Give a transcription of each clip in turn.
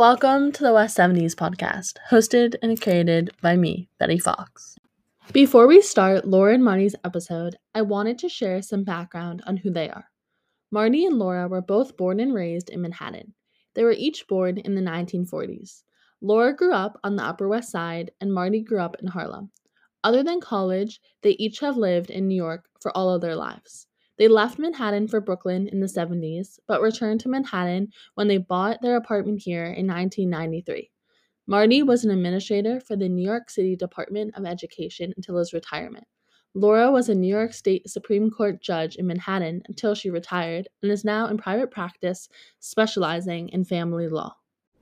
Welcome to the West 70s podcast, hosted and created by me, Betty Fox. Before we start Laura and Marty's episode, I wanted to share some background on who they are. Marty and Laura were both born and raised in Manhattan. They were each born in the 1940s. Laura grew up on the Upper West Side, and Marty grew up in Harlem. Other than college, they each have lived in New York for all of their lives. They left Manhattan for Brooklyn in the 70s, but returned to Manhattan when they bought their apartment here in 1993. Marty was an administrator for the New York City Department of Education until his retirement. Laura was a New York State Supreme Court judge in Manhattan until she retired and is now in private practice specializing in family law.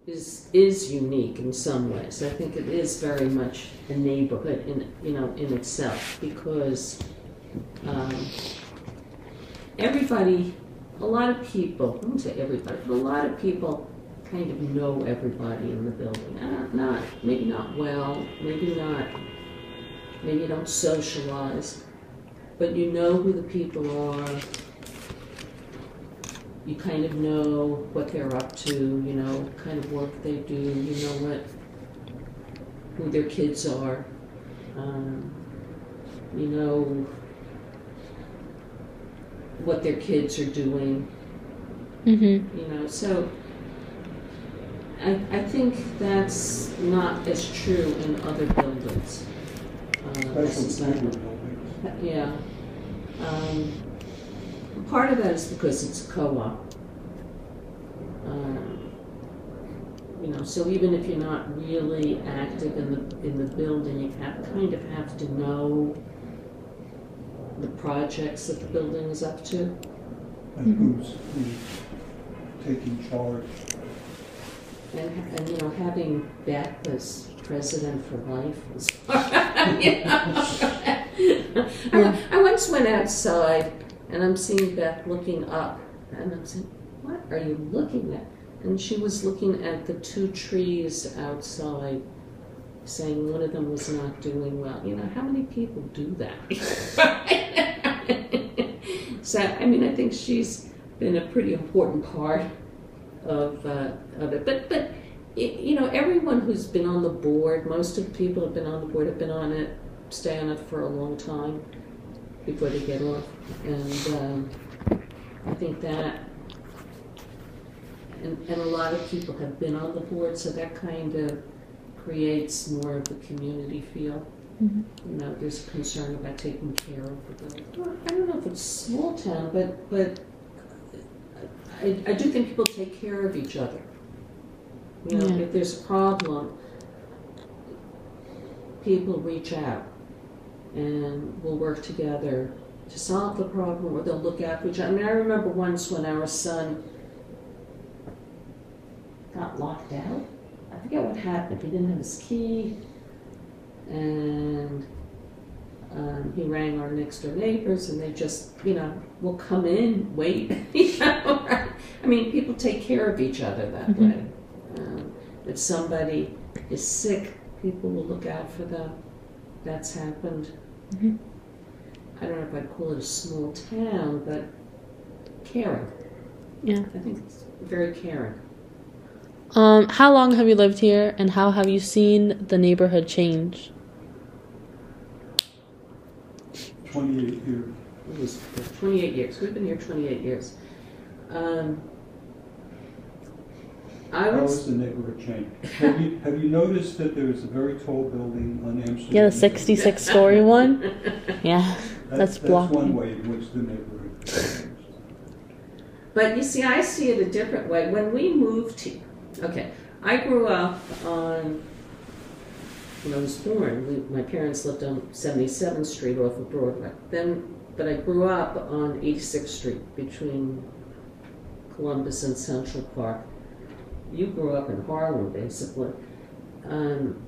Is, is unique in some ways. I think it is very much a neighborhood in you know in itself because um, everybody, a lot of people, I won't say everybody, but a lot of people kind of know everybody in the building. Uh, not, maybe not well, maybe not, maybe you don't socialize, but you know who the people are. You kind of know what they're up to, you know, what kind of work they do, you know what, who their kids are. Um, you know what their kids are doing, Mm-hmm. you know, so I, I think that's not as true in other buildings. uh, Special necessarily. neighbor buildings. Yeah. Um, part of that is because it's a co-op. Um, you know, so even if you're not really active in the, in the building, you have, kind of have to know the projects that the building is up to. And who's, who's taking charge. And, and, you know, having Beth as president for life was, you know. I, I once went outside and I'm seeing Beth looking up and I'm saying, what are you looking at? And she was looking at the two trees outside, saying one of them was not doing well. You know, how many people do that? so, I mean, I think she's been a pretty important part of, uh, of it. But, but y- you know, everyone who's been on the board, most of the people who've been on the board have been on it, stay on it for a long time before they get off. And um, I think that, and, and a lot of people have been on the board, so that kind of creates more of a community feel. You know, there's a concern about taking care of the building. I don't know if it's small town, but, but I, I do think people take care of each other. You know, Yeah. if there's a problem, people reach out and we'll work together to solve the problem or they'll look for each other. I mean, I remember once when our son got locked out. I forget what happened. He didn't have his key and um, he rang our next door neighbors and they just, you know, will come in, wait. you know, right? I mean, people take care of each other that Mhm. way. Um, if somebody is sick, people will look out for them. That's happened. Mhm. I don't know if I'd call it a small town, but caring. Yeah. I think it's very caring. Um, how long have you lived here, and how have you seen the neighborhood change? Twenty-eight years. It was 28 years. We've been here 28 years. Um, I How would, has the neighborhood changed? Have you, have you noticed that there's a very tall building on Amsterdam? Yeah, the 66 story one? Yeah. That- that's blocking. That's one way in which the neighborhood changed. but you see, I see it a different way. When we moved here, okay, I grew up on, when I was born, we, my parents lived on 77th Street off of Broadway. Then, but I grew up on 86th Street between Columbus and Central Park. You grew up in Harlem, basically. Um,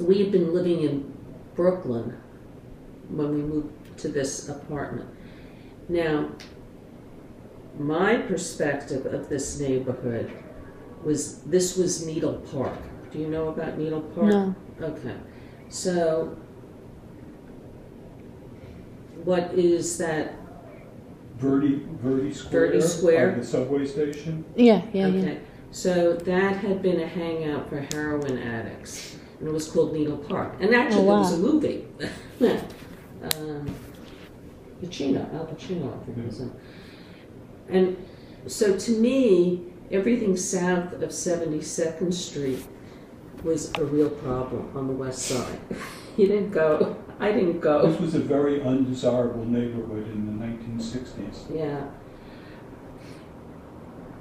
we had been living in Brooklyn when we moved to this apartment. Now, my perspective of this neighborhood was this was Needle Park. Do you know about Needle Park? No. Okay. So, what is that? Verdi, Verdi Square? Verdi Square. By the subway station? Yeah, yeah, yeah. okay. So that had been a hangout for heroin addicts, and it was called Needle Park. And actually, Oh, there was a movie. um, Pacino, Al Pacino, I think it was. And so to me, everything south of 72nd Street was a real problem on the west side. You didn't go. I didn't go. This was a very undesirable neighborhood in the 1960s. Yeah.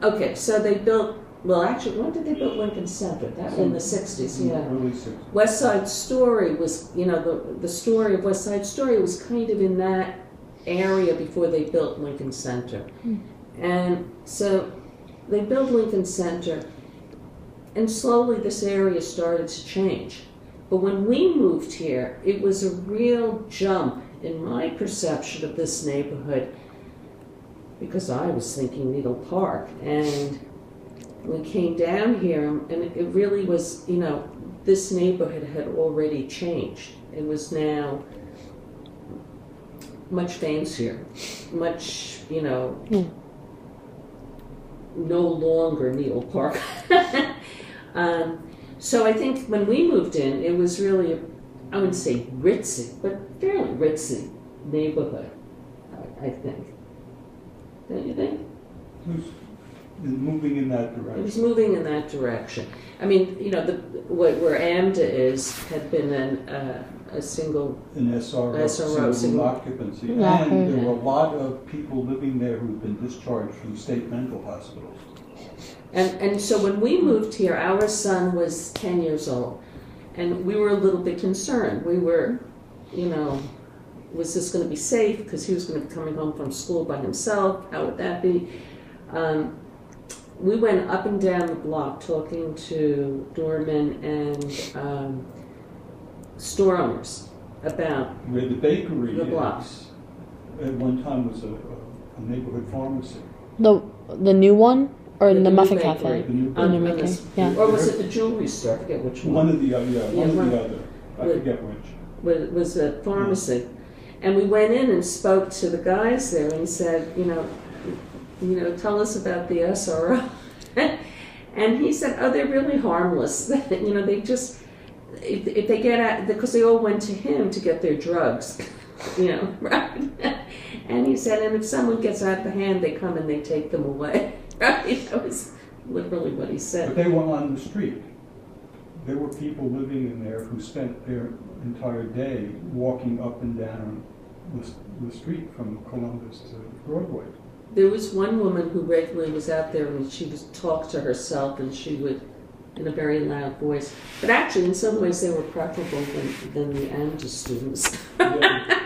Okay, so they built, well, actually, when did they build Lincoln Center? That was in the sixties, in the yeah. Early 60s. West Side Story was, you know, the, the story of West Side Story was kind of in that area before they built Lincoln Center. Hmm. And so they built Lincoln Center, and slowly this area started to change. But when we moved here, it was a real jump in my perception of this neighborhood because I was thinking Needle Park. And we came down here, and it really was, you know, this neighborhood had already changed. It was now much fancier, much, you know, Hmm. no longer Needle Park. um, so I think when we moved in, it was really, a, I wouldn't say ritzy, but fairly ritzy neighborhood, I, I think. Don't you think? It was moving in that direction? It was moving in that direction. I mean, you know, the, what, where AMDA is had been an, uh, a single, An SRO, SRO, single single- occupancy. Yeah, And there were a lot of people living there who've been discharged from state mental hospitals. And, and so when we moved here, our son was 10 years old. And we were a little bit concerned. We were, you know, was this going to be safe? Because he was going to be coming home from school by himself. How would that be? Um, we went up and down the block talking to doormen and um, store owners about Where the bakery The block. is, at one time was a, a neighborhood pharmacy. The the new one or The the, Muffin bakery. Cafe? The new The on, new bakery. bakery. this, Yeah. or was it the jewelry store? I forget which one. One of the, other- yeah, Yeah, one one- or the other. I With- forget which. was, was a pharmacy. And we went in and spoke to the guys there and said, you know, you know, tell us about the SRO. and he said, oh, they're really harmless. you know, they just, if, if they get out, because they all went to him to get their drugs, you know, right? and he said, and if someone gets out of hand, they come and they take them away. Right? That was literally what he said. But they were on the street. There were people living in there who spent their entire day walking up and down the, the street from Columbus to Broadway. There was one woman who regularly was out there and she would talk to herself and she would, in a very loud voice. But actually, in some ways, they were preferable than, than the AMDA students.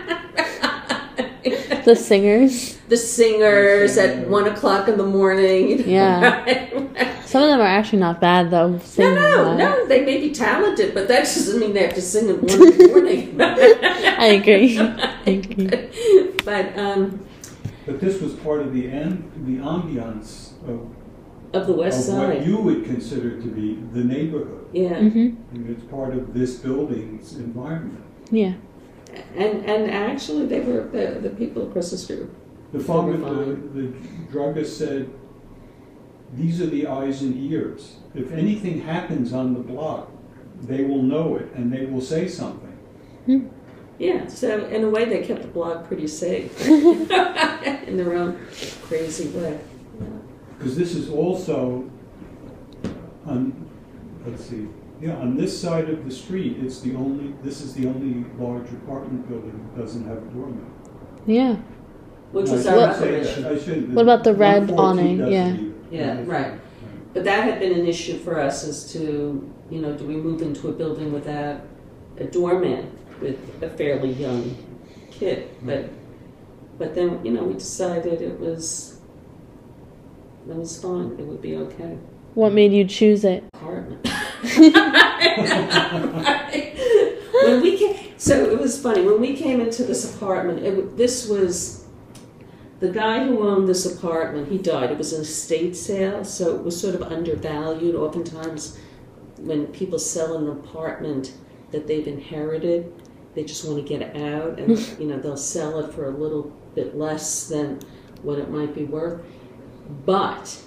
The singers. the singers at one o'clock in the morning. you know, Yeah. right? Some of them are actually not bad though. no, no, no. They may be talented, but that doesn't mean they have to sing at one in the morning. I agree. I agree. but um, But this was part of the am, the ambiance of, of the West of what you would consider to be the neighborhood. yeah. Mhm. And it's part of this building's environment. Yeah. And and actually, they were the, the people across the street. The farmer, the, the druggist said, these are the eyes and ears. If anything happens on the block, they will know it and they will say something. Hmm. Yeah, so in a way, they kept the block pretty safe in their own crazy way. Because this is also on, let's see, yeah, on this side of the street, it's the only, this is the only large apartment building that doesn't have a doorman. Yeah. Which No, was I our shouldn't other say issue. I shouldn't. What about the red 114 awning? doesn't Yeah. either. Yeah, right. But that had been an issue for us as to, you know, do we move into a building without a doorman with a fairly young kid? Hmm. But, but then, you know, we decided it was, it was fine, it would be okay. What made you choose it? apartment. when we came, so it was funny when we came into this apartment. It, this was the guy who owned this apartment. He died. It was an estate sale, so it was sort of undervalued. Oftentimes, when people sell an apartment that they've inherited, they just want to get out, and you know they'll sell it for a little bit less than what it might be worth. But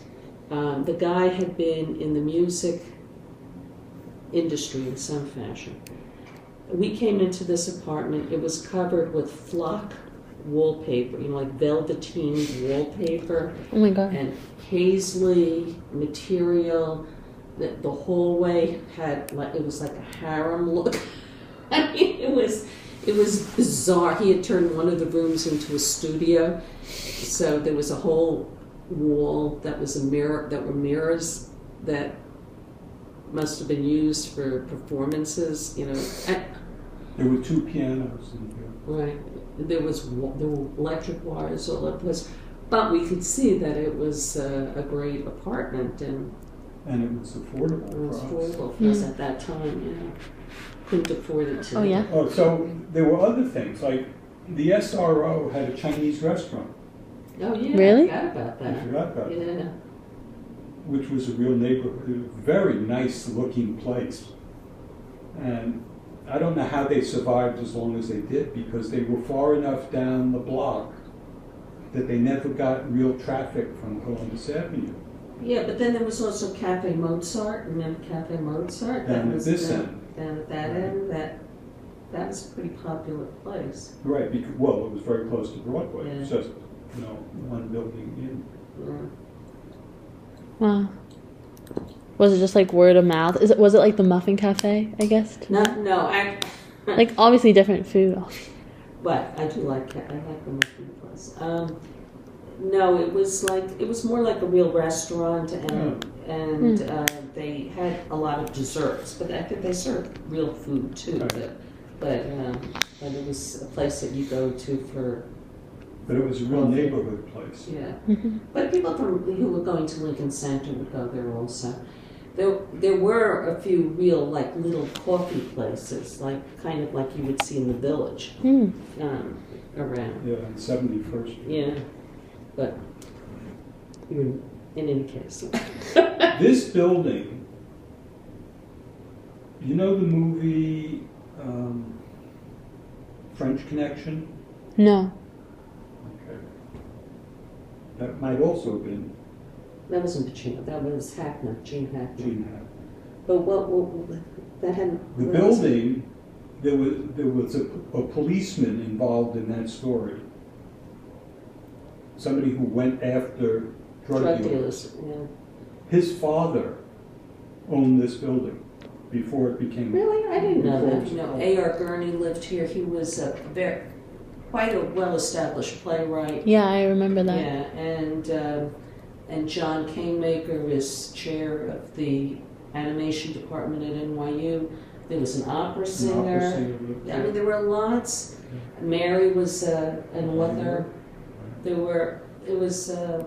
Um, the guy had been in the music industry in some fashion. We came into this apartment, it was covered with flock wallpaper, you know, like velveteen wallpaper Oh my god. and paisley material. The, the hallway had like it was like a harem look. I mean, it was it was bizarre. He had turned one of the rooms into a studio, so there was a whole wall that was a mirror that were mirrors that must have been used for performances. You know, and, There were two pianos in here. Right. There was wa- there were electric wires all over the place, but we could see that it was uh, a great apartment and And it was affordable it was affordable for us at that time. You know, couldn't afford it to. Oh, yeah? Oh, so there were other things, like the SRO had a Chinese restaurant. Oh yeah. Really? I forgot about I that. forgot about that. Which was a real neighborhood, a very nice looking place. And I don't know how they survived as long as they did because they were far enough down the block that they never got real traffic from Columbus Avenue. Yeah, but then there was also Cafe Mozart. Remember Cafe Mozart? Down at was this down, end. Down at that end. That that was a pretty popular place. Right, because, well, it was very close to Broadway, it's Yeah. just, you know, one building in. Wow. Was it just like word of mouth? Is it was it like the Muffin Cafe? I guess. No, no, I. Like obviously different food. But I do like. I like the muffin place. Um, no, it was like it was more like a real restaurant, and and uh, they had a lot of desserts. But I think they served real food too. Right. But but, um, but it was a place that you go to for But it was a real neighborhood place. yeah. Mhm. But people from who were going to Lincoln Center would go there also. There, there were a few real like little coffee places, like kind of like you would see in the village Hmm. um, around. Yeah, on Seventy-first Yeah, but in, in any case, This building, you know the movie um, French Connection? No. Okay. That might also have been that wasn't Pacino. That was Hackman, Gene Hackman. Gene Hackman. But what, what that had The what was it? building, there was, there was a, a policeman involved in that story. Somebody who went after drug drug dealers. dealers. Yeah. His father owned this building before it became. Really, I didn't know that. You know, A.R. Gurney lived here. He was a very quite a well-established playwright. Yeah, I remember that. Yeah, and uh, and John Canemaker is chair of the animation department at NYU. There was an opera an singer. opera singer lived I mean, there. there were lots. Mary was uh, an author. There were. It was. Uh,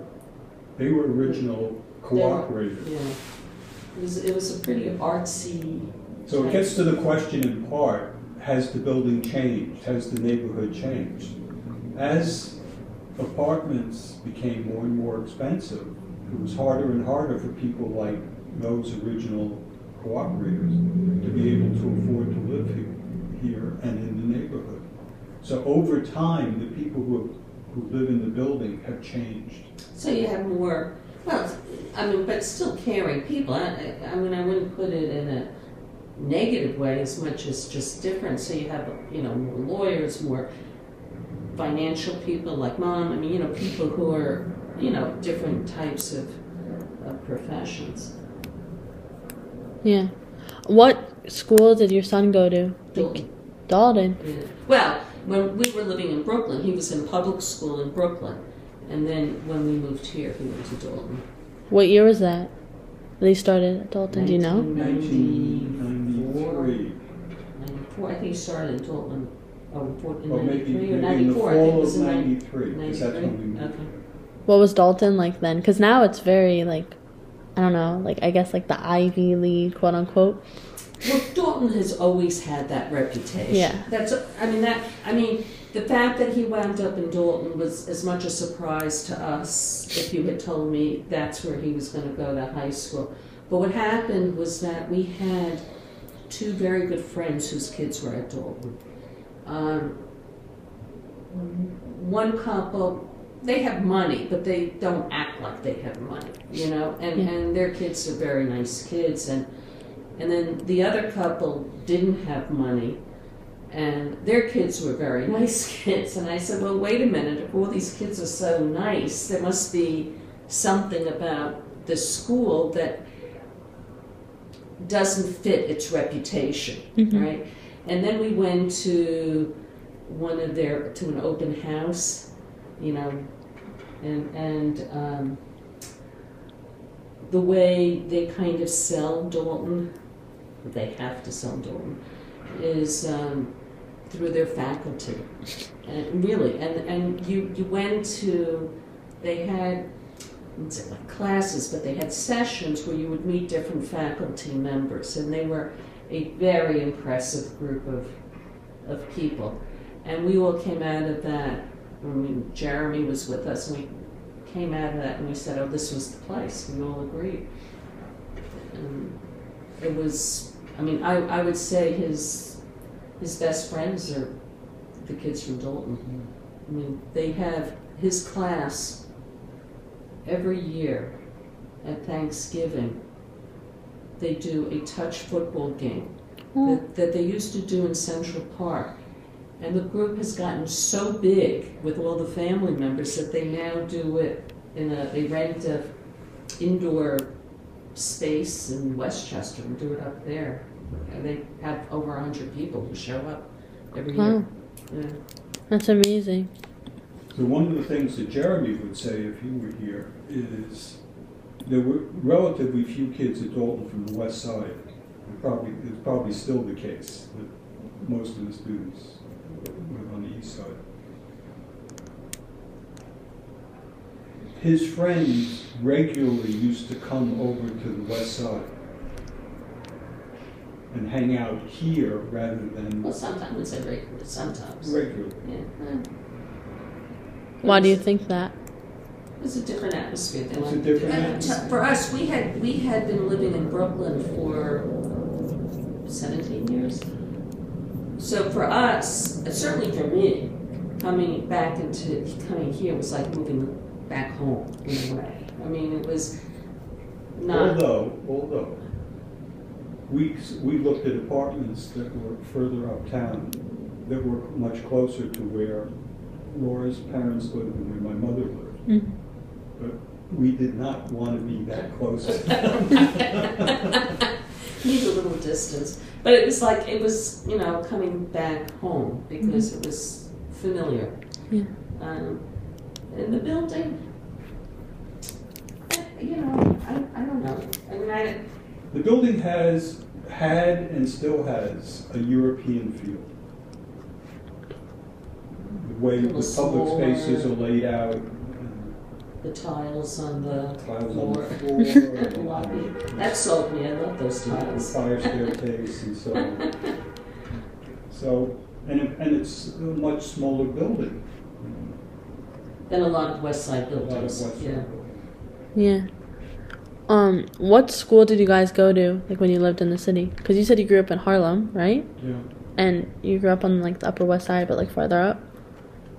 They were original cooperators. yeah. It was. It was a pretty artsy. So it gets to the question in part, has the building changed? Has the neighborhood changed? As apartments became more and more expensive, it was harder and harder for people like those original cooperators to be able to afford to live here, and in the neighborhood. So over time, the people who, who live in the building have changed. So you have more. Well, I mean, but still caring people. I- I mean, I wouldn't put it in a negative way as much as just different. So you have, you know, more lawyers, more financial people like mom. I mean, you know, people who are, you know, different types of, of professions. Yeah. What school did your son go to? Dalton. Dalton. Yeah. Well, when we were living in Brooklyn, he was in public school in Brooklyn. And then when we moved here, he went to Dalton. What year was that? They started at Dalton. Do you know? 1994. 1993. 94. I think he started in Dalton. Oh, four- in Or maybe, 93 or maybe in the 94. I think it fall was of in nine- ninety-three, because that's when we 93. moved. Okay. What was Dalton like then? Because now it's very like, I don't know, like I guess like the Ivy League, quote unquote. Well, Dalton has always had that reputation. Yeah. That's. I mean that. I mean the fact that he wound up in Dalton was as much a surprise to us. If you had told me that's where he was going to go to high school, but what happened was that we had two very good friends whose kids were at Dalton. Um, one couple they have money, but they don't act like they have money, you know. And Yeah. and their kids are very nice kids, and and then the other couple didn't have money, and their kids were very nice kids. And I said, well, wait a minute, if all these kids are so nice, there must be something about the school that doesn't fit its reputation, Mhm. right? And then we went to one of their to an open house, you know, and and um, the way they kind of sell Dalton, they have to sell Dalton, is um, through their faculty, and really, and and you you went to, they had. Classes, but they had sessions where you would meet different faculty members, and they were a very impressive group of, of people. And we all came out of that, I mean, Jeremy was with us, and we came out of that and we said, oh, this was the place. We all agreed. And it was, I mean, I, I would say his, his best friends are the kids from Dalton. Mm-hmm. I mean, they have his class every year at Thanksgiving. They do a touch football game hmm. that, that they used to do in Central Park. And the group has gotten so big with all the family members that they now do it in a, they rent a indoor space in Westchester and do it up there. And they have over a hundred people who show up every Wow, year. Yeah. that's amazing. So one of the things that Jeremy would say if he were here is there were relatively few kids at Dalton from the west side. Probably, it's probably still the case that most of the students live on the east side. His friends regularly used to come over to the west side and hang out here rather than Well, sometimes, it's regular, sometimes. regularly. Yeah. Why do you think that? It's a different atmosphere. They It's a different atmosphere. For us, we had, we had been living in Brooklyn for seventeen years. So for us, uh, certainly for me, coming back into, coming here was like moving back home in a way. I mean, it was not, Although, although, we, we looked at apartments that were further uptown, that were much closer to where Laura's parents lived and where my mother lived. Mhm. But we did not want to be that close. need a little distance. But it was like, it was, you know, coming back home because it was familiar. Yeah. Um, and the building, eh, you know, I, I don't know. I mean, I, The building has, had and still has a European feel. The way the Little public spaces are laid out, the tiles on the clouds on the floor. floor. lobby. That sold me. I love those the tiles. fire staircase and so on. So, and, it- and it's a much smaller building. Then a lot of West Side A lot of buildings. West Side yeah. building. Yeah. Um, what school did you guys go to, like when you lived in the city? Because you said you grew up in Harlem, right? Yeah. And you grew up on like the Upper West Side, but like farther up.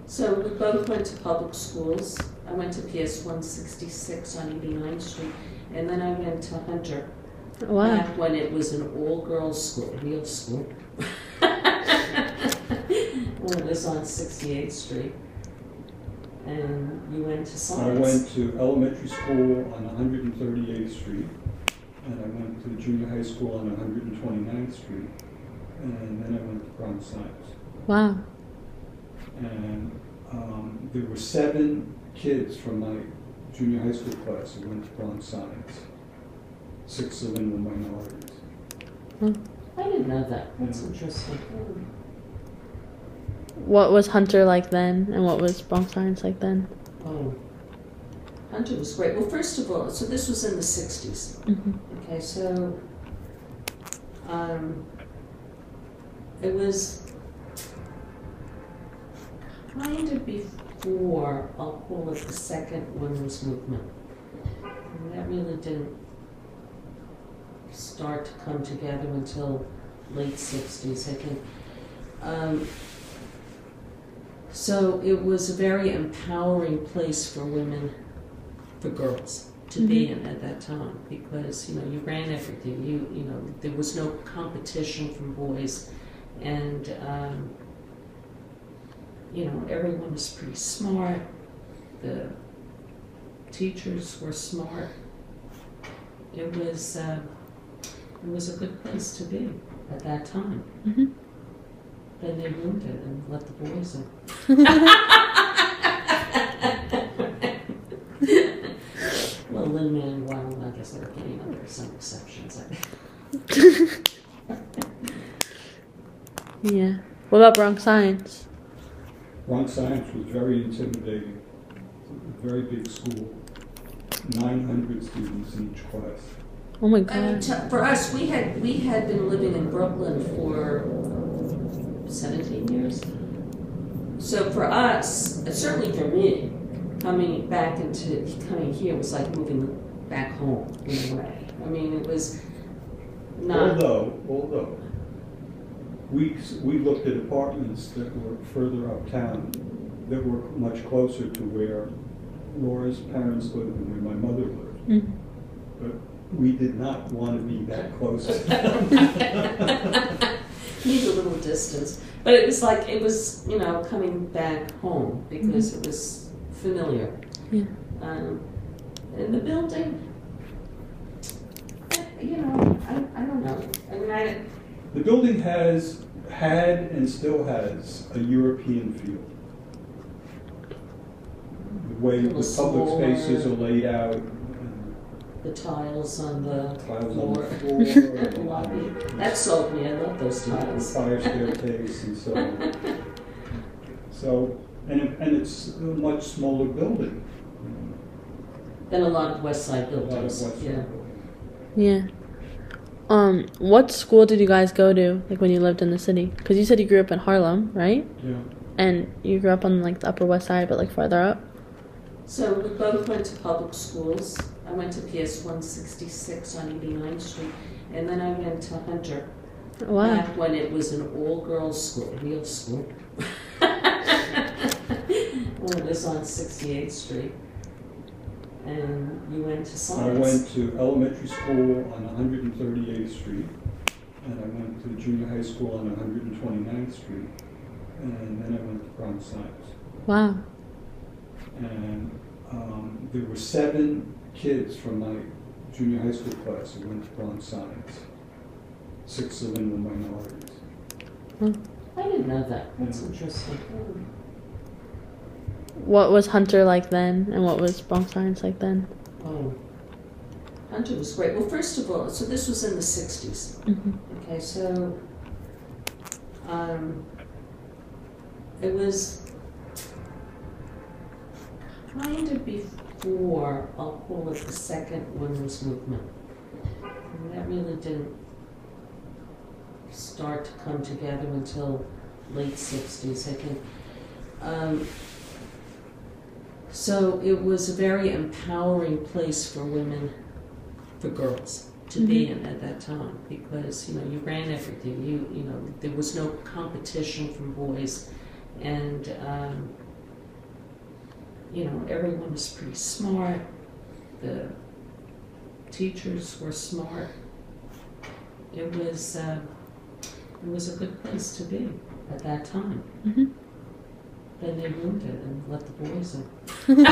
So we both went to public schools. I went to PS 166 on 89th Street, and then I went to Hunter Wow. back when it was an all-girls school, real school. when it was on 68th Street. And you went to science. I went to elementary school on 138th Street, and I went to junior high school on 129th Street, and then I went to Bronx Science. Wow. And um, there were seven kids from my junior high school class who went to Bronx Science. Six of them were minorities. I didn't know that. That's Yeah. interesting. What was Hunter like then, and what was Bronx Science like then? Oh. Hunter was great. Well, first of all, so this was in the 60s. hmm Okay, so um, it was kind of before, I'll call it the second women's movement. And that really didn't start to come together until late 60s, I think. Um, So it was a very empowering place for women, for girls to be in at that time because you know you ran everything. You you know there was no competition from boys, and um, you know everyone was pretty smart. The teachers were smart. It was uh, it was a good place to be at that time. Mhm. Then they ruined it and let the boys in. well, Lin Manuel, I guess they're getting there are some exceptions. Yeah. What about Bronx Science? Bronx Science was very intimidating. A very big school, 900 students in each class. Oh my I mean, god. to- for us, we had we had been living in Brooklyn for seventeen years. So for us, certainly for me, coming back into coming here was like moving back home in a way. I mean, it was not. Although, although, we, we looked at apartments that were further uptown, that were much closer to where Laura's parents lived and where my mother lived. Mm. But we did not want to be that close. need a little distance. But it was like it was, you know, coming back home because it was familiar. Yeah. Um, and the building, eh, you know, I, I don't know. I mean, I, The building has, had and still has a European feel. The way the Little public spaces are laid out, the tiles on the clouds on the floor, floor. the lobby, that sold me. I love those tiles. the tiles. fire staircase and so on. So, and, and it's a much smaller building. Then a lot of West Side A lot of buildings. West Side yeah. buildings. Yeah. Um, what school did you guys go to, like when you lived in the city? Because you said you grew up in Harlem, right? Yeah. And you grew up on like the Upper West Side, but like farther up. So we both went to public schools. I went to PS 166 on 89th Street, and then I went to Hunter Wow. back when it was an all-girls school, real school. when it was on 68th Street. And you went to I went to elementary school on 138th Street, and I went to junior high school on 129th Street, and then I went to Bronx Science. Wow. And um, there were seven kids from my junior high school class who went to Bronx Science. Six of them were minorities. Hmm. I didn't know that. That's Yeah. interesting. What was Hunter like then, and what was Bronx Science like then? Oh. Hunter was great. Well, first of all, so this was in the 60s. hmm Okay, so um, it was kind of before, I'll call it the second women's movement. And that really didn't start to come together until late 60s, I think. Um, so it was a very empowering place for women, for girls to be in at that time because you know you ran everything. You you know there was no competition from boys, and um, you know everyone was pretty smart. The teachers were smart. It was uh, it was a good place to be at that time. Mhm. Then they ruined it and let the boys in.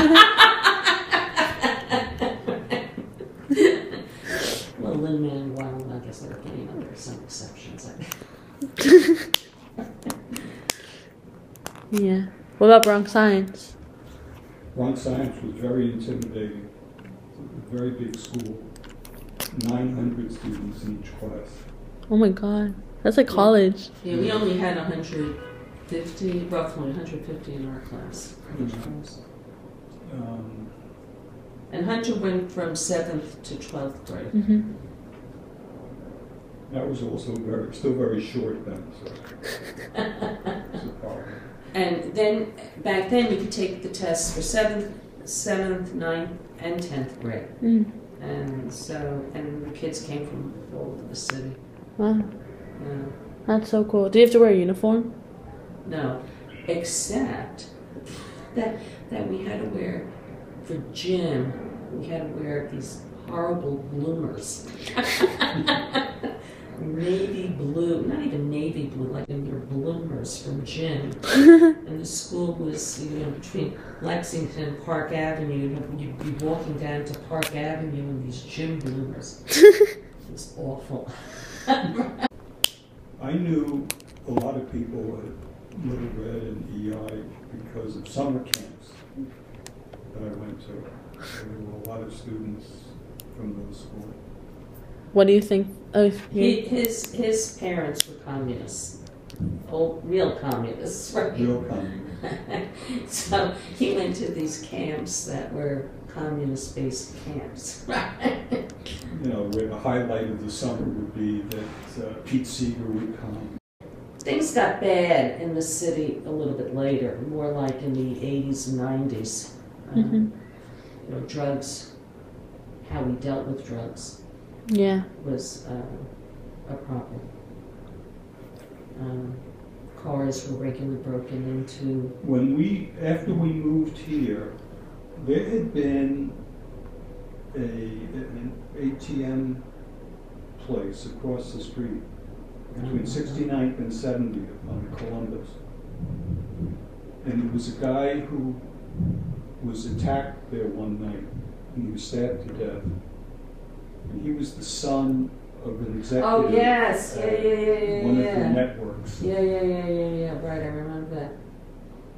well, Lin Manuel, I guess they're getting there are some exceptions. Yeah. What about Bronx Science? Bronx Science was very intimidating. A very big school, 900 students in each class. Oh my god. That's like college. Yeah, we only had 150, roughly 150 in our class. Mhm. Um, And Hunter went from 7th to 12th grade. hmm That was also very, still very short then, so it's a problem. And then, back then, you could take the tests for 7th, 7th, 9th, and 10th grade. Mm. And so, and the kids came from all over the city. Wow. Yeah. That's so cool. Do you have to wear a uniform? No. except that that we had to wear for gym. We had to wear these horrible bloomers. navy blue, not even navy blue, like in their bloomers from gym. and the school was, you know, between Lexington and Park Avenue. You'd be walking down to Park Avenue in these gym bloomers. it was awful. I knew a lot of people at Little Red and EI because of summer camps that I went to. There were a lot of students from those schools. What do you think? Oh, He, his his parents were communists, old real communists, right? Real communist. so he went to these camps that were communist-based camps. Right. You know, where the highlight of the summer would be that uh, Pete Seeger would come. Things got bad in the city a little bit later, more like in the 80s and 90s. Um, Mhm. You know, drugs, how we dealt with drugs Yeah. was uh, a problem. Um, cars were regularly broken into. When we, after we moved here, there had been a, an ATM place across the street between 69th and 70th on Columbus. And there was a guy who was attacked there one night and he was stabbed to death. And he was the son of an executive. Oh, yes. Yeah, at yeah, yeah, yeah, One of yeah. the networks. Yeah, yeah, yeah, yeah, yeah. Right, I remember that.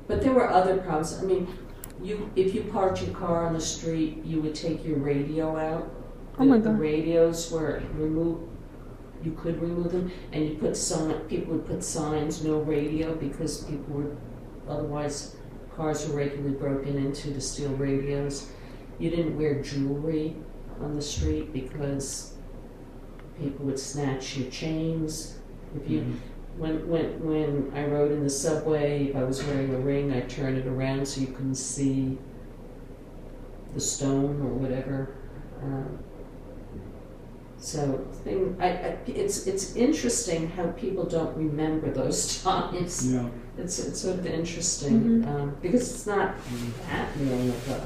But there were other problems. I mean, you if you parked your car on the street, you would take your radio out. Oh my The- The radios were removed. You could remove them, and you put sign. People would put signs, no radio, because people were otherwise cars were regularly broken into to steal radios. You didn't wear jewelry on the street because people would snatch your chains. If you when, when, when I rode in the subway, if I was wearing a ring, I'd turn it around so you couldn't see the stone or whatever. Um, so thing, I, I, it's, it's interesting how people don't remember those times. Yeah. It's, it's sort of interesting Mhm. um, because it's not that long ago.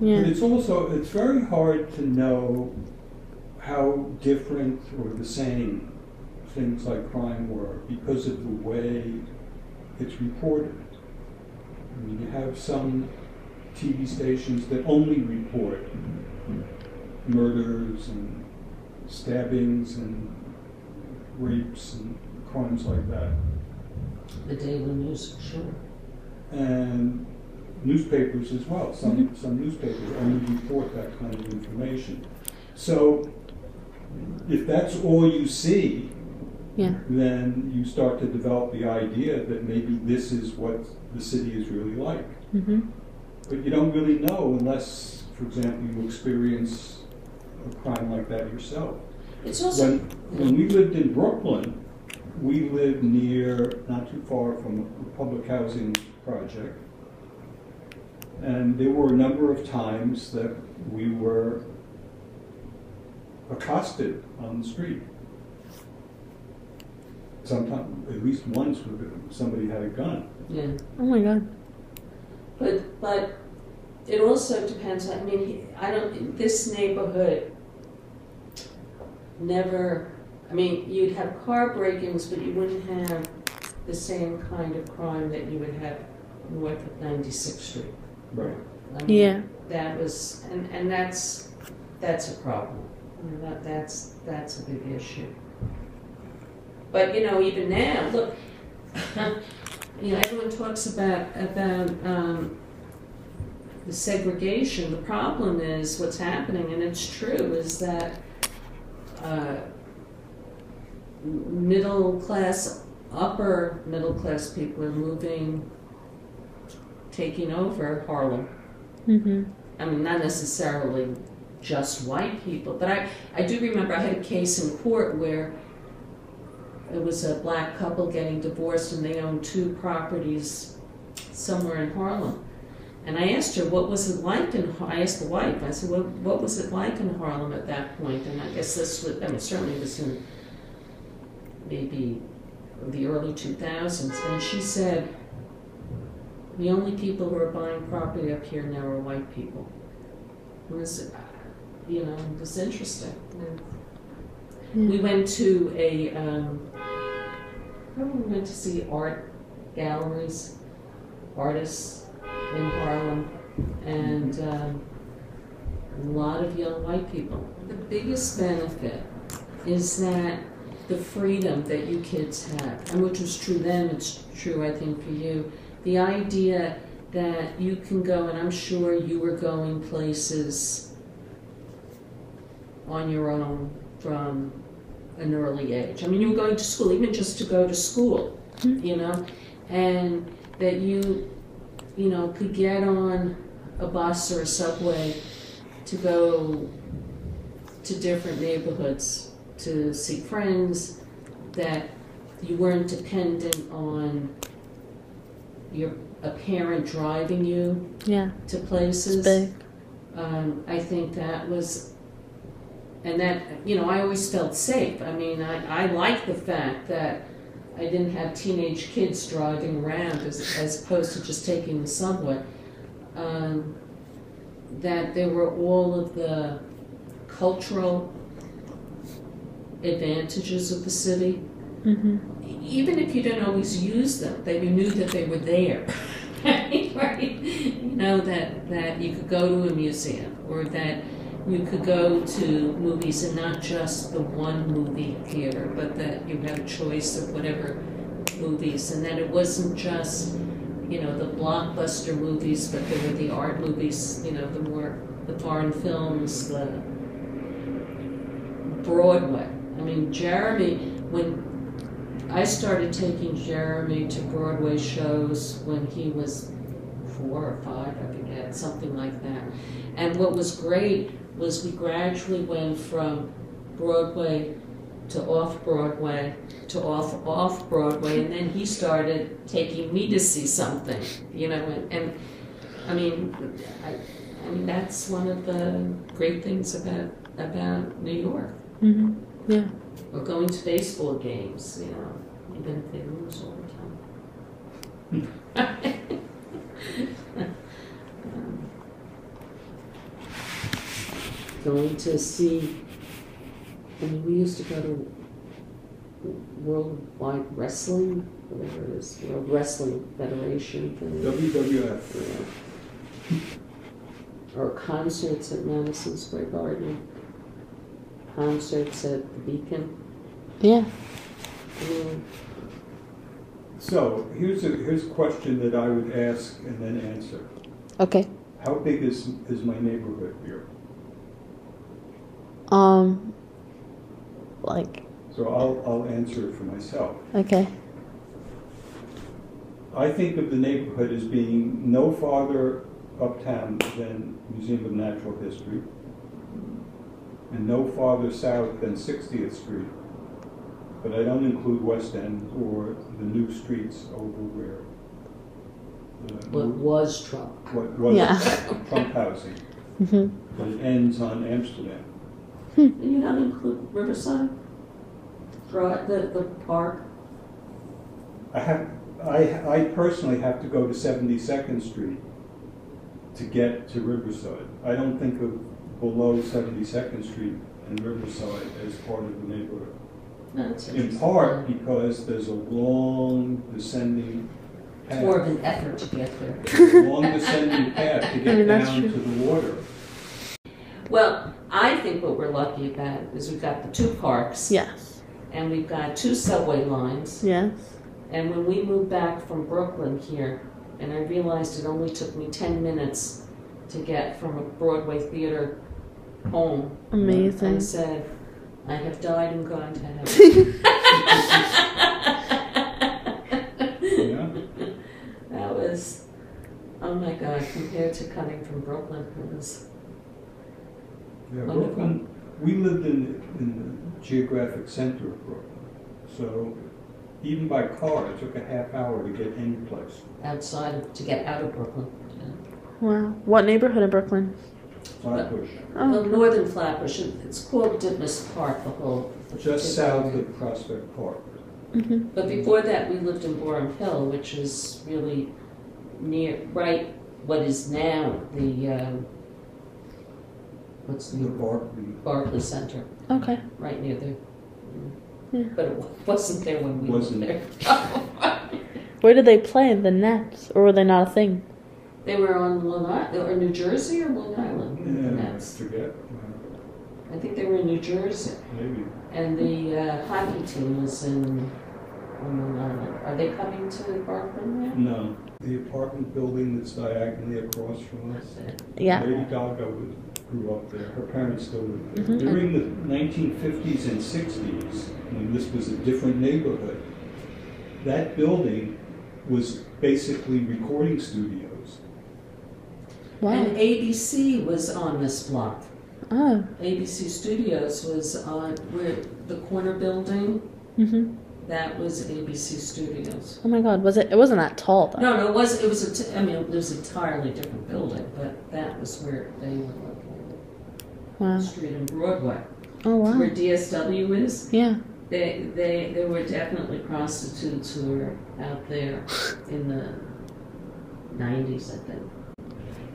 But it's also, it's very hard to know how different or the same things like crime were because of the way it's reported. I mean, you have some TV stations that only report murders and stabbings and rapes and crimes like that. The Daily News, sure. and newspapers as well. Some, some newspapers only report that kind of information. So if that's all you see, Yeah. then you start to develop the idea that maybe this is what the city is really like. Mm-hmm. But you don't really know unless, for example, you experience a crime like that yourself. It's also When, when we lived in Brooklyn, we lived near, not too far from a public housing project. And there were a number of times that we were accosted on the street. Sometimes, at least once, somebody had a gun. yeah. Oh my god. But but it also depends. I mean, I don't. This neighborhood never. I mean, you'd have car break-ins, but you wouldn't have the same kind of crime that you would have north of 96th Street. Right. I mean, Yeah. That was, and and that's that's a problem. I mean, that that's that's a big issue. But you know, even now, look. you know, everyone talks about about um, the segregation. The problem is what's happening, and it's true, is that uh, middle class, upper middle class people are moving, taking over Harlem. Mm-hmm. I mean, not necessarily just white people, but I, I do remember I had a case in court where it was a black couple getting divorced and they owned two properties somewhere in Harlem. And I asked her, what was it like in, I asked the wife, I said, what, what was it like in Harlem at that point? And I guess this was, I mean, certainly was in maybe the early 2000s, and she said the only people who are buying property up here now are white people. It was, you know, it was interesting. We went to a, um, we went to see art galleries, artists in Harlem, and um, a lot of young white people. The biggest benefit is that the freedom that you kids have, and which was true then, it's true, I think, for you. The idea that you can go, and I'm sure you were going places on your own from an early age. I mean, you were going to school, even just to go to school, you know, and that you, you know, could get on a bus or a subway to go to different neighborhoods to see friends, that you weren't dependent on your a parent driving you Yeah. to places. Um, I think that was, and that, you know, I always felt safe. I mean, I, I like the fact that I didn't have teenage kids driving around as, as opposed to just taking the subway. Um, that there were all of the cultural advantages of the city. Mm-hmm. Even if you didn't always use them, that you knew that they were there. right? You know, that, that you could go to a museum or that you could go to movies and not just the one movie theater, but that you had a choice of whatever movies and that it wasn't just, you know, the blockbuster movies, but there were the art movies, you know, the more, the foreign films, the Broadway. I mean, Jeremy, when I started taking Jeremy to Broadway shows when he was four or five, I forget, something like that. And what was great was we gradually went from Broadway to off Broadway to off off Broadway, and then he started taking me to see something, you know. And, and I mean, I, I mean that's one of the great things about about New York. Mm-hmm. Yeah. Or going to baseball games, you know, even if they lose all the time. Um, going to see, I mean, we used to go to Worldwide Wrestling, whatever it is, World Wrestling Federation thing. WWF. Yeah. Or concerts at Madison Square Garden, concerts at the Beacon. Yeah. I mean, So here's a, here's a question that I would ask and then answer. Okay. How big is, is my neighborhood here? Um. Like. So I'll, I'll answer it for myself. Okay. I think of the neighborhood as being no farther uptown than Museum of Natural History and no farther south than 60th Street. But I don't include West End or the new streets over where the- what was Trump? what was Yeah. Trump housing, Mm-hmm. but it ends on Amsterdam. And you not include Riverside? Drive, the, the park? I have, I, I personally have to go to 72nd Street to get to Riverside. I don't think of below 72nd Street and Riverside as part of the neighborhood. No, it's In part because there's a long descending It's more of path. an effort to get there. There's a long descending path to I get mean, down to the water. Well, I think what we're lucky about is we've got the two parks. Yes. And we've got two subway lines. Yes. And when we moved back from Brooklyn here, and I realized it only took me ten minutes to get from a Broadway theater home, Amazing. I said, I have died and gone to heaven. Yeah? That was, oh my God, compared to coming from Brooklyn, it was, Yeah, Wonderful. Brooklyn, we lived in, in the geographic center of Brooklyn. So even by car, it took a half hour to get any place. outside, to get out of Brooklyn. Wow. What neighborhood in Brooklyn? Flatbush, Well, Oh. northern Flatbush, it's called Ditmas Park, the whole. the just south area. of Prospect Park. Mhm. But before that, we lived in Boerum Hill, which is really near, right, what is now the, um, what's The the Barclay. Barclay Center, Okay. right near there. Yeah. But it wasn't there when we Wasn't. there. Where did they play? The Nets, or were they not a thing? They were on Long Island, or New Jersey or Long Island? the Yeah, I Nets. forget, uh, I think they were in New Jersey. maybe. And the uh, hockey team was in on Long Island. Are they coming to Barclay now? No, the apartment building that's diagonally across from us. Yeah. Lady Gaga was, grew up there. Her parents still live there. Mhm. During the 1950s and 60s, when this was a different neighborhood, that building was basically recording studios. Wow. And ABC was on this block. Oh. ABC Studios was on where the corner building. Mhm. That was ABC Studios. Oh my God. Was it? It wasn't that tall though. No, no, it was. It was. A t- I mean, it was an entirely different building, but that was where they were located. Wow. Street and Broadway, Oh wow. where DSW is. Yeah. They, they, there were definitely prostitutes who were out there in the nineties, I think.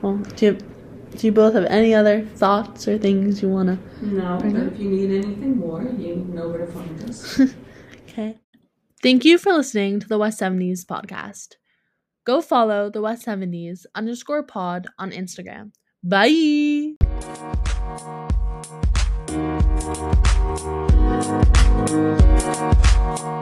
Well, do you, do you both have any other thoughts or things you wanna? No, but it. if you need anything more, you know where to find us. Okay. Thank you for listening to the West 70s podcast. Go follow the West 70s underscore pod on Instagram. Bye. Thank you.